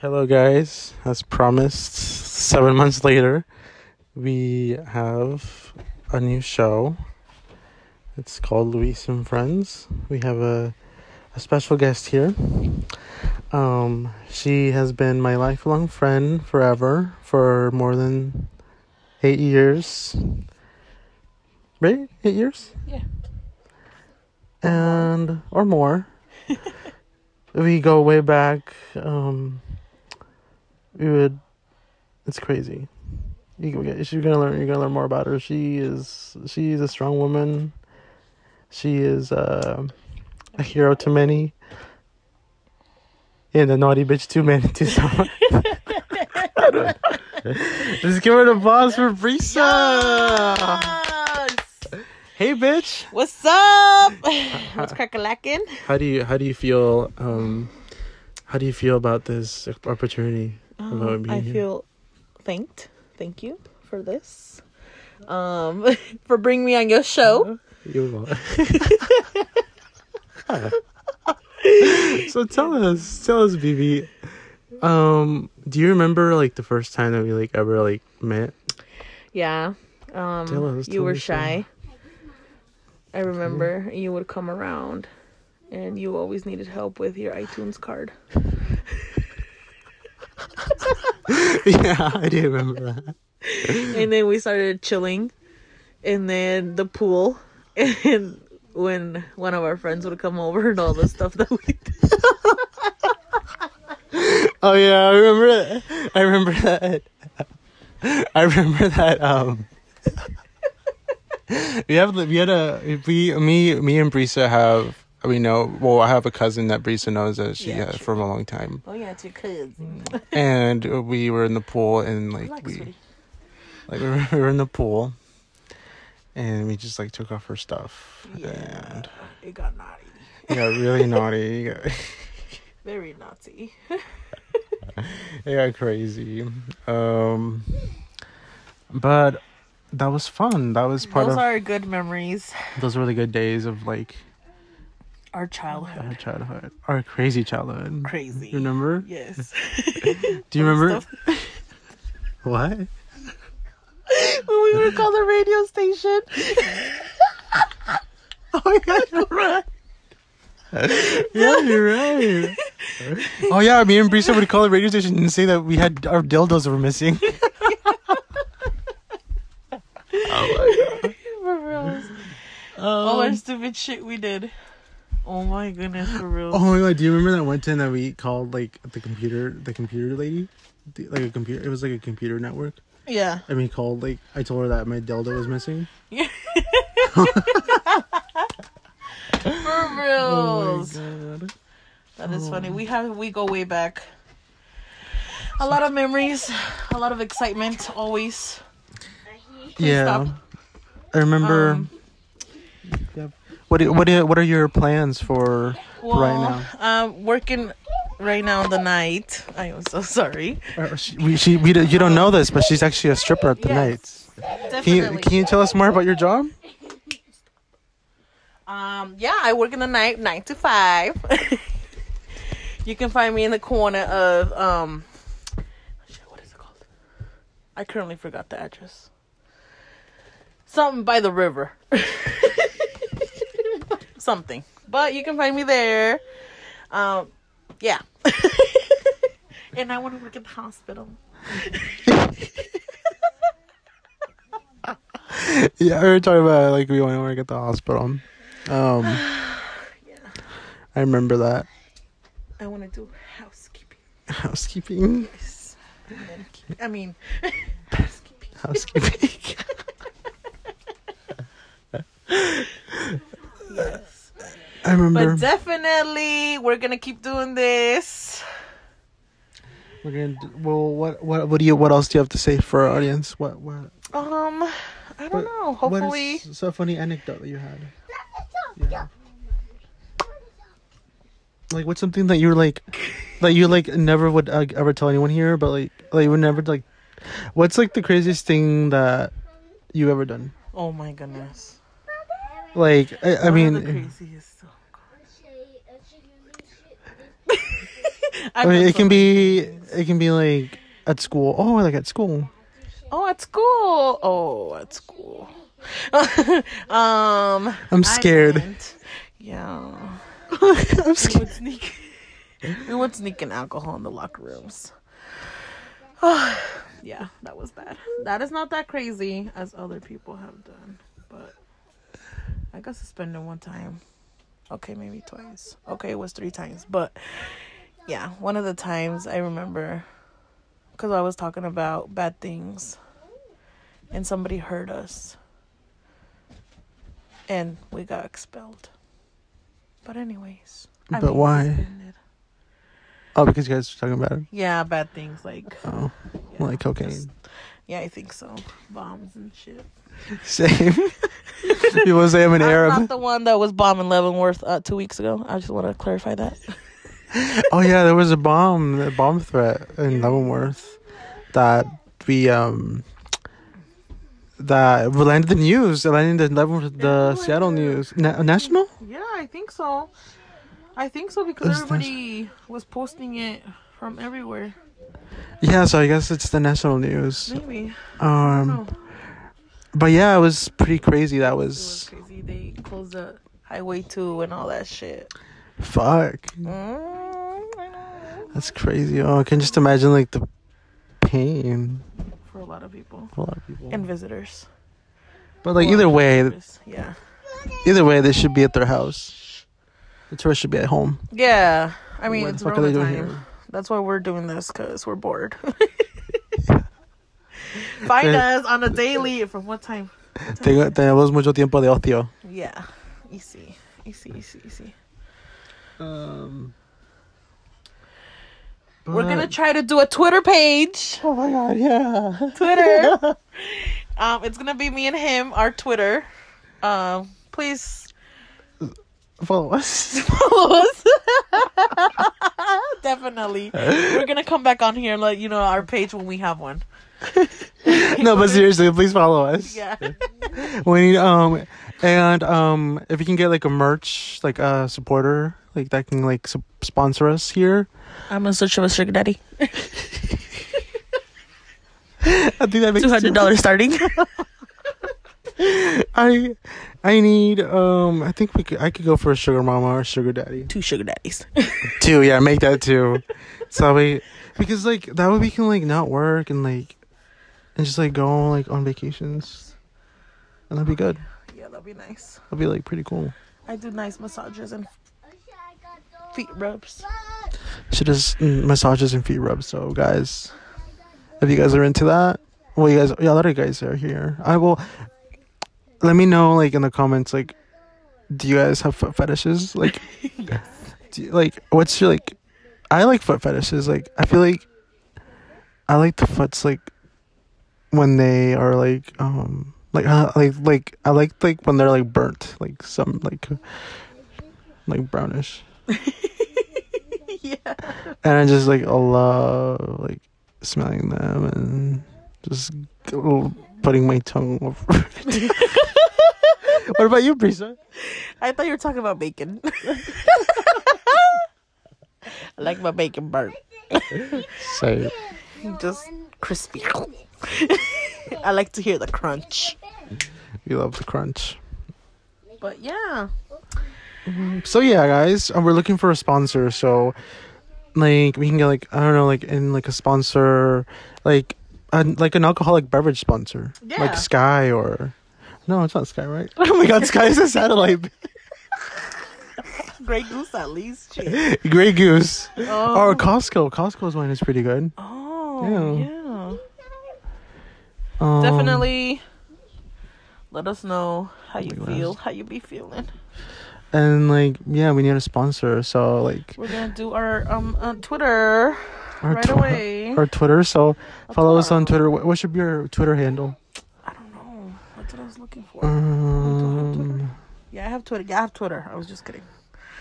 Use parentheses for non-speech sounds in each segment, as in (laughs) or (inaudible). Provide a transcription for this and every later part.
Hello, guys. As promised, seven (laughs) months later, we have a new show. It's called Luis and Friends. We have a, a special guest here. Um, she has been my lifelong friend forever for more than eight years. Right? Eight years? Yeah. And, or more. (laughs) we go way back. Um, we would. It's crazy. You go get. You're gonna learn. You're gonna learn more about her. She is. She's a strong woman. She is uh, a hero to many. And a naughty bitch to many to some. Let's give her the applause for Brisa. Yes! Hey, bitch. What's up? (laughs) What's (laughs) crackalacking? How do you How do you feel? Um, how do you feel about this opportunity? Um, I here? feel thanked. Thank you for this. Um, (laughs) for bringing me on your show. You're welcome. (laughs) so tell us, tell us, BB. Um, do you remember like the first time that we like ever like met? Yeah. Um, Tell us, you were shy. I remember you would come around, and you always needed help with your iTunes card. (laughs) yeah, I do remember that. and then we started chilling and then the pool and when one of our friends would come over and all the stuff that we did. Oh yeah, I remember. That. I remember that. I remember that. Um, we have we had a we me me and Brisa have we know well I have a cousin that Brisa knows that she Yeah, has sure. from a long time. oh it's your cousin and we were in the pool and like Relax, we sweetie. like we were, we were in the pool. And we just like took off her stuff. Yeah and it got naughty. It got really (laughs) naughty. Got, very naughty. (laughs) It got crazy. Um but that was fun. That was part those of are good memories. those were the good days of like our our childhood. Childhood our crazy childhood. Crazy. You remember? Yes. (laughs) Do you remember? (laughs) What? When we would call the radio station. (laughs) Oh yeah, you're right. yeah, you're right. Oh yeah, me and Brisa would call the radio station and say that we had our dildos were missing. Oh my god. For real. Um, All our stupid shit we did oh my goodness for real Oh my god, do you remember that one time that we called like the computer, the computer lady, The- like a computer? It was like a computer network, yeah and we called like I told her that my dildo was missing. (laughs) For Oh reals. my god. that is funny. We have we go way back. A lot of memories, a lot of excitement always. Please yeah, stop. I remember. Um, Yep. What do, what do, what are your plans for Well, right now? um working right now in the night. I am so sorry. Uh, she, we, she, we, you don't know this, but she's actually a stripper at the Yes. nights. Definitely. Can you, can you tell us more about your job? Um, yeah, I work in the night, nine to five. (laughs) you can find me in the corner of um, what is it called? I currently forgot the address. Something by the river. (laughs) Something, but you can find me there. Um, yeah. (laughs) and I want to work at the hospital. Yeah, we were talking about like we want to work at the hospital. Um, (sighs) I remember that I want to do housekeeping. housekeeping, And then I mean, (laughs) (laughs) housekeeping. housekeeping. Yes. I remember. But definitely, we're gonna keep doing this. we're gonna. Do, well, what what what do you what else do you have to say for our audience? What what? Um, I don't what- know. Hopefully, is so funny anecdote that you had? Yeah. Like what's something that you're like, that you like never would uh, ever tell anyone here, but like like you would never like. What's like the craziest thing that you've ever done? oh my goodness. Like I, I One of the mean, craziest. oh, God. I mean, it can be it can be like at school. Oh, like at school. Oh, at school. Oh, at school. (laughs) um, I'm scared. went- Yeah. (laughs) I'm We scared. would sneak. we would sneak in alcohol in the locker rooms. Oh, (sighs) yeah, that was bad. That is not that crazy as other people have done, but I got suspended one time. Okay, maybe twice. Okay, it was three times, but yeah, one of the times I remember because I was talking about bad things, and somebody heard us, and we got expelled. But anyways, I But mean, why? Oh, because you guys were talking about it. Yeah, bad things like Oh, yeah, like cocaine. just- yeah, I think so. Bombs and shit. (laughs) (laughs) Same. People say I'm an I'm Arab. not the one that was bombing Leavenworth uh, two weeks ago. I just want to clarify that. Oh yeah, there was a bomb, a bomb threat in Leavenworth that we um that landed the news. It landed the Leavenworth, the Seattle news, Na- national. Yeah, I think so. I think so because that- everybody was posting it from everywhere. Yeah, so I guess it's the national news. Maybe. Um, but yeah, it was pretty crazy. That It was was crazy. They closed the highway two and all that shit. Fuck. Mm, That's crazy. Oh, I can just imagine like the pain For a lot of people for a lot of people. and visitors. But like Or either way. Yeah. either way, they should be at their house. The tourists should be at home. Yeah. I mean, it's the fuck are they doing time. here? That's why we're doing this because we're bored. (laughs) Find us on a daily. From what time? Tenemos mucho tiempo de ocio. Yeah. Easy. Easy, easy, easy. Um, We're going to try to do a Twitter page. Oh my god, yeah. Twitter. (laughs) um, it's going to be me and him, our Twitter. Um, please Follow us. (laughs) follow us. (laughs) Definitely. We're going to come back on here and let you know our page when we have one. no, but seriously, please follow us. Yeah. We need um and um if you can get like a merch like a supporter like that can like su- sponsor us here. I'm a search of a sugar daddy. (laughs) I think that makes Two hundred dollars starting. (laughs) I I need um I think we could I could go for a sugar mama or sugar daddy. Two sugar daddies. (laughs) Two, yeah, make that two. So we because like that way we can like not work and like and just like go like on vacations. And that'd be good. Yeah, that'd be nice. That'd be like pretty cool. I do nice massages and feet rubs. She does massages and feet rubs. So guys, if you guys are into that, well, you guys, yeah, a lot of guys are here. I will. Let me know, like in the comments, like, do you guys have foot fetishes? Like, (laughs) do you, like, what's your like? I like foot fetishes. Like, I feel like I like the foots like when they are like um like uh, like like I like like when they're like burnt, like some like like brownish (laughs) yeah. and I just like I love like smelling them and just putting my tongue (laughs) over. it. (laughs) what about you, Brisa? I thought you were talking about bacon. I like my bacon burnt. Say Just crispy. I like to hear the crunch. You love the crunch. But yeah. So yeah, guys, uh, we're looking for a sponsor. So like we can get like I don't know, like in like a sponsor, like like an alcoholic beverage sponsor, Yeah. like Sky or. No, it's not Sky, right? (laughs) Oh my God, Sky is a satellite. (laughs) Grey Goose at least. Shit. (laughs) Grey Goose. Oh. Or Costco. Costco's wine is pretty good. Oh, yeah. Um, Definitely let us know how you Like feel, how you be feeling. And like, yeah, we need a sponsor. So like, We're gonna do our um uh, Twitter our right tw- away. (laughs) Our Twitter. So follow us on Twitter. What, what should be your Twitter handle? I don't know. That's what I was looking for. Um, Yeah, I have Twitter. Yeah, I have Twitter. I was just kidding.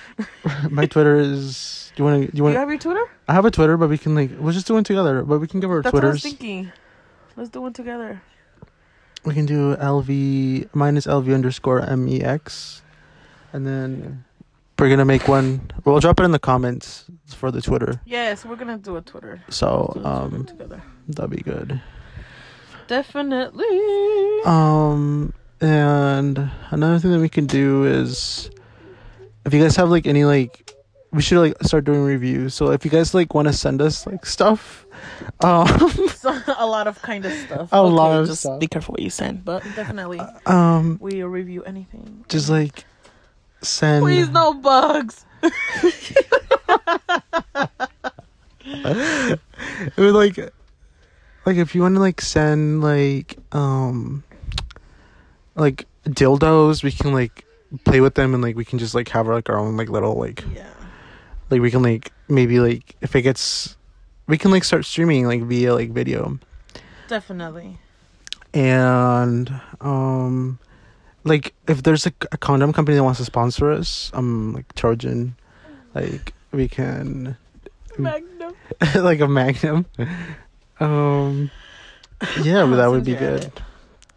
(laughs) my Twitter is. Do you want to? Do you want? you have your Twitter? I have a Twitter, but we can like we'll just do it together. But we can give our That's what I was thinking. Let's do one together. We can do LV minus LV underscore MEX, and then we're gonna make one. We'll drop it in the comments for the Twitter. Yes, we're gonna do a Twitter. So a Twitter um, together. that'd be good. Definitely. Um, and another thing that we can do is, if you guys have like any like, we should like start doing reviews. So if you guys like want to send us like stuff, um, (laughs) a lot of kind of stuff. A lot of just stuff. Be careful what you send, but definitely um, we'll review anything. just like send. Please no bugs. (laughs) it would like like if you want to like send like um like dildos we can like play with them and like we can just like have like our own like little like Yeah. Like we can like maybe like if it gets we can like start streaming like via like video Definitely. and um like if there's a, a condom company that wants to sponsor us um like trojan like we can (laughs) Magnum. (laughs) like a magnum um yeah but that would be Since you're at good it.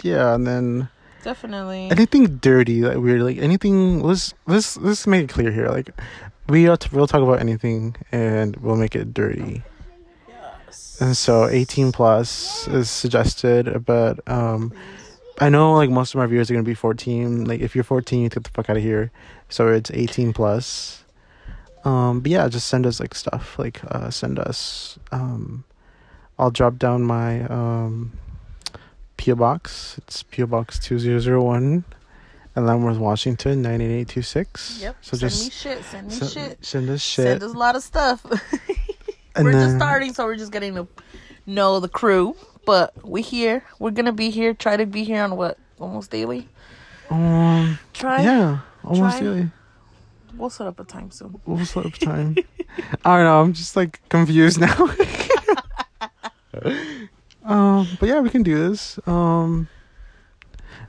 yeah and then Definitely. anything dirty that weird like anything let's let's let's make it clear here like we are t- we'll talk about anything and we'll make it dirty. Yes. and so 18 plus is suggested but um i know like most of my viewers are gonna be 14 like if you're 14 you get the fuck out of here. So it's 18 plus. Um but yeah just send us like stuff. Like uh send us um i'll drop down my um PO box. It's PO box 2001 Leavenworth, Washington 98826 Yep. so send just me shit. Send me send, shit. send us shit Send us a lot of stuff. (laughs) and we're just starting, so we're just getting to know the crew. But we're here. We're gonna be here. Try to be here on what almost daily. um Try. yeah almost Try. daily We'll set up a time soon. We'll set up a time. (laughs) I don't know. I'm just like confused now. (laughs) um, but yeah, we can do this. Um,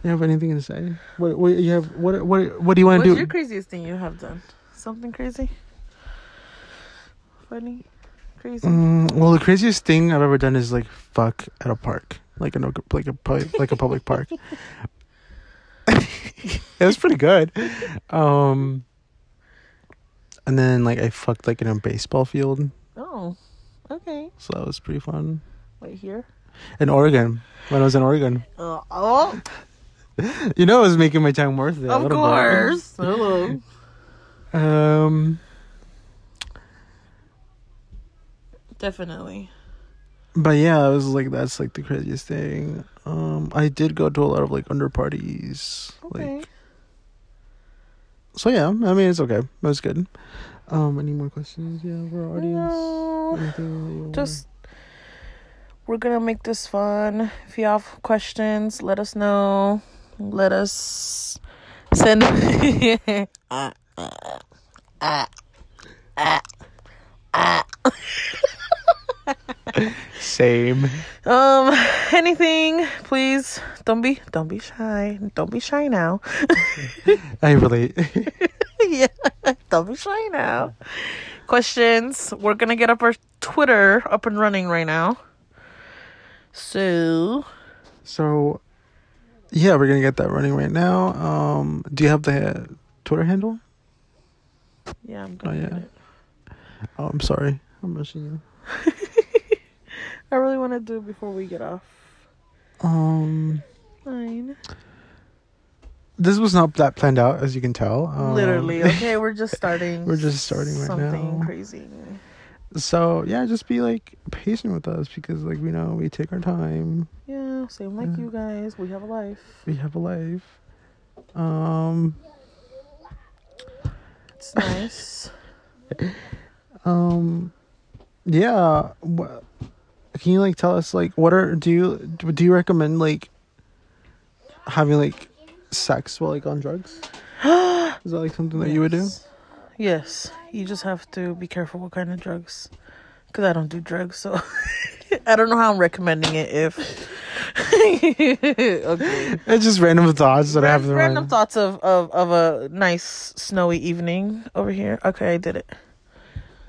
you have anything to say? What? What you have? What? What? What do you want to do? What's your craziest thing you have done? Something crazy? Funny? Crazy? Mm, well, the craziest thing I've ever done is like fuck at a park, like in a like a like a public park. (laughs) (laughs) it was pretty good. Um, and then like I fucked like in a baseball field, Oh, okay. so that was pretty fun. Wait here. In Oregon, when I was in Oregon. Uh, oh, (laughs) You know, it was making my time worth it. of course. Hello. Um, Definitely. but yeah, I was like that's like the craziest thing. Um, I did go to a lot of like under parties. Okay. Like, so yeah, I mean it's okay. It was good. Um, any more questions? Yeah, for our audience. No, Anything that you wanna- just we're gonna make this fun. If you have questions, let us know. Let us send. Ah, ah, ah, ah, ah. same. Um, anything, please. Don't be, don't be shy. Don't be shy now. (laughs) I relate. (laughs) yeah, don't be shy now. Questions. We're gonna get up our Twitter up and running right now. So so, yeah, we're gonna get that running right now. Um, do you have the Twitter handle? yeah, I'm Oh gonna get yeah. it. Oh, I'm sorry. I'm rushing you. (laughs) I really want to do it before we get off. Um, Fine. this was not that planned out, as you can tell. Um, Literally. (laughs) Okay, we're just starting. We're just starting right something now. crazy. So yeah, just be like patient with us because like we know we take our time. Yeah, same like Yeah. you guys. We have a life. We have a life. Um, It's nice. (laughs) um, yeah. Wha can you like tell us like what are do you do you recommend like having like sex while like on drugs? (gasps) Is that like something that you would do? Yes. Yes. You just have to be careful what kind of drugs. Because I don't do drugs, so (laughs) I don't know how I'm recommending it if. (laughs) okay. It's just random thoughts that I have Random mind. thoughts of, of, of a nice snowy evening over here. Okay, I did it.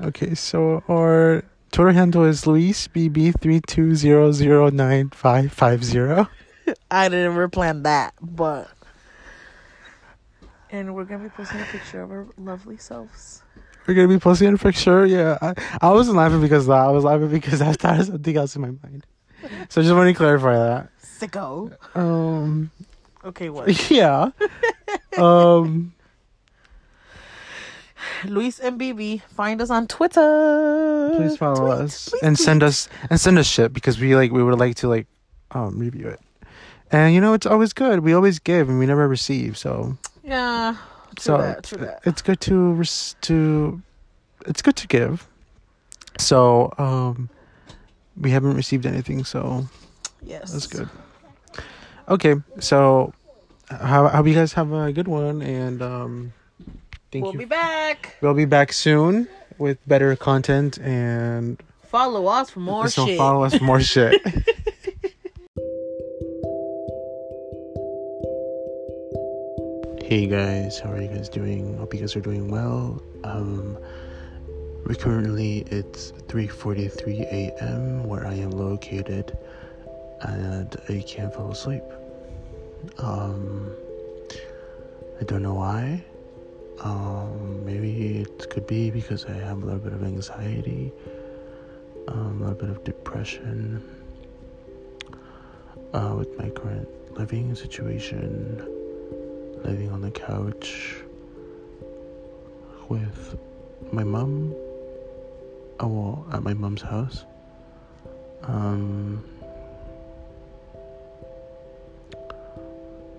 Okay, so our Twitter handle is Luis BB three two zero zero nine five five zero. (laughs) I didn't ever plan that, but And we're gonna be posting a picture of our lovely selves. We're gonna be posting a picture. Yeah, I, I wasn't laughing because of that. I was laughing because I thought of something else in my mind. So I just want to clarify that. Sicko. Um, Okay, what? (laughs) yeah. Um, Luis and BB, find us on Twitter. please follow Tweet, us tweet, and tweet. send us and send us shit because we like we would like to like um review it. And you know it's always good. We always give and we never receive. So Yeah. True so that, true that. it's good to res- to it's good to give. So um we haven't received anything, so Yes. that's good. Okay, so how how you guys have a good one and um thank we'll you. be back. we'll be back soon with better content and Follow us for more so shit. follow us for more shit. (laughs) Hey guys, how are you guys doing? Hope you guys are doing well. Um, currently it's 3:43 a.m. where I am located, and I can't fall asleep. Um, I don't know why. Um, maybe it could be because I have a little bit of anxiety, um, a little bit of depression uh, with my current living situation living on the couch with my mom. Oh, well, at my mom's house. Um.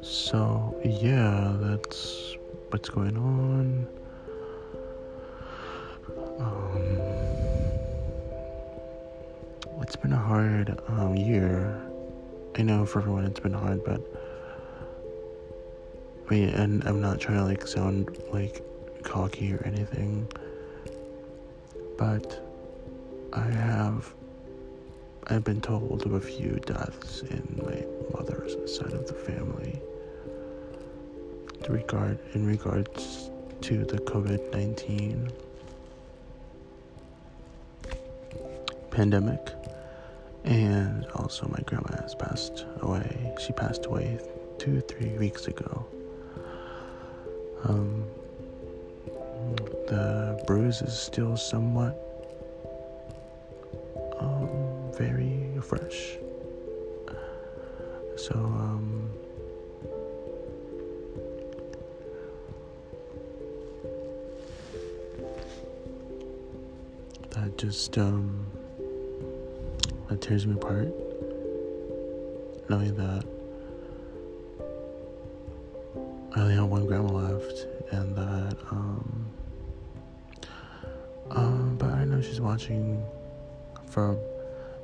So yeah, that's what's going on. Um, it's been a hard um, year. I know for everyone it's been hard, but I mean, and I'm not trying to like sound like cocky or anything, but I have I've been told of a few deaths in my mother's side of the family. To regard in regards to the COVID nineteen pandemic, and also my grandma has passed away. She passed away two three weeks ago. Um, the bruise is still somewhat just, um, that tears me apart. Knowing that I only have one grandma left, and that um, um, but I know she's watching from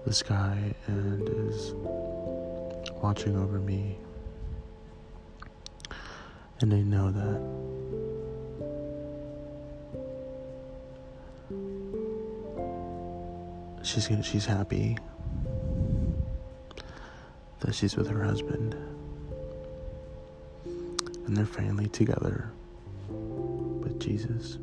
the sky and is watching over me, and I know that she's she's happy that she's with her husband and they're finally together with Jesus.